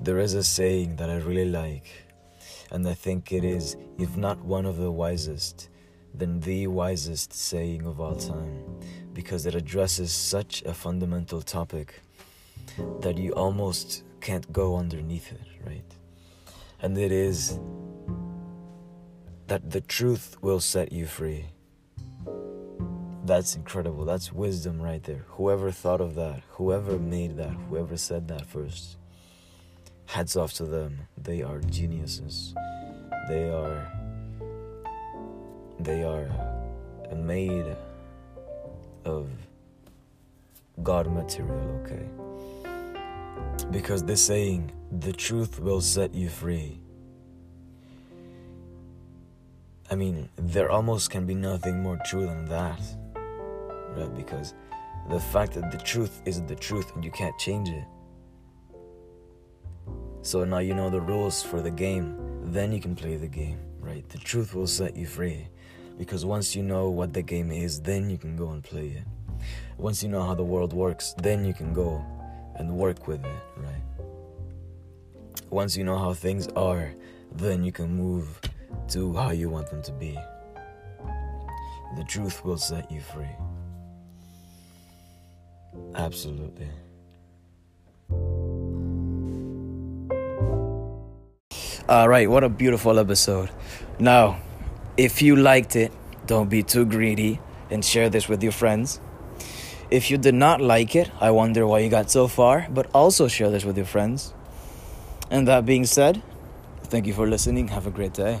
there is a saying that I really like, and I think it is, if not one of the wisest, then the wisest saying of all time, because it addresses such a fundamental topic that you almost can't go underneath it, right? And it is that the truth will set you free. That's incredible. That's wisdom right there. Whoever thought of that, whoever made that, whoever said that first, hats off to them. They are geniuses. They are they are made of God material, okay? Because they're saying the truth will set you free. I mean, there almost can be nothing more true than that, right? Because the fact that the truth is the truth and you can't change it. So now you know the rules for the game, then you can play the game, right? The truth will set you free. Because once you know what the game is, then you can go and play it. Once you know how the world works, then you can go and work with it, right? Once you know how things are, then you can move to how you want them to be. The truth will set you free. Absolutely. All right, what a beautiful episode. Now, if you liked it, don't be too greedy and share this with your friends. If you did not like it, I wonder why you got so far, but also share this with your friends. And that being said, thank you for listening. Have a great day.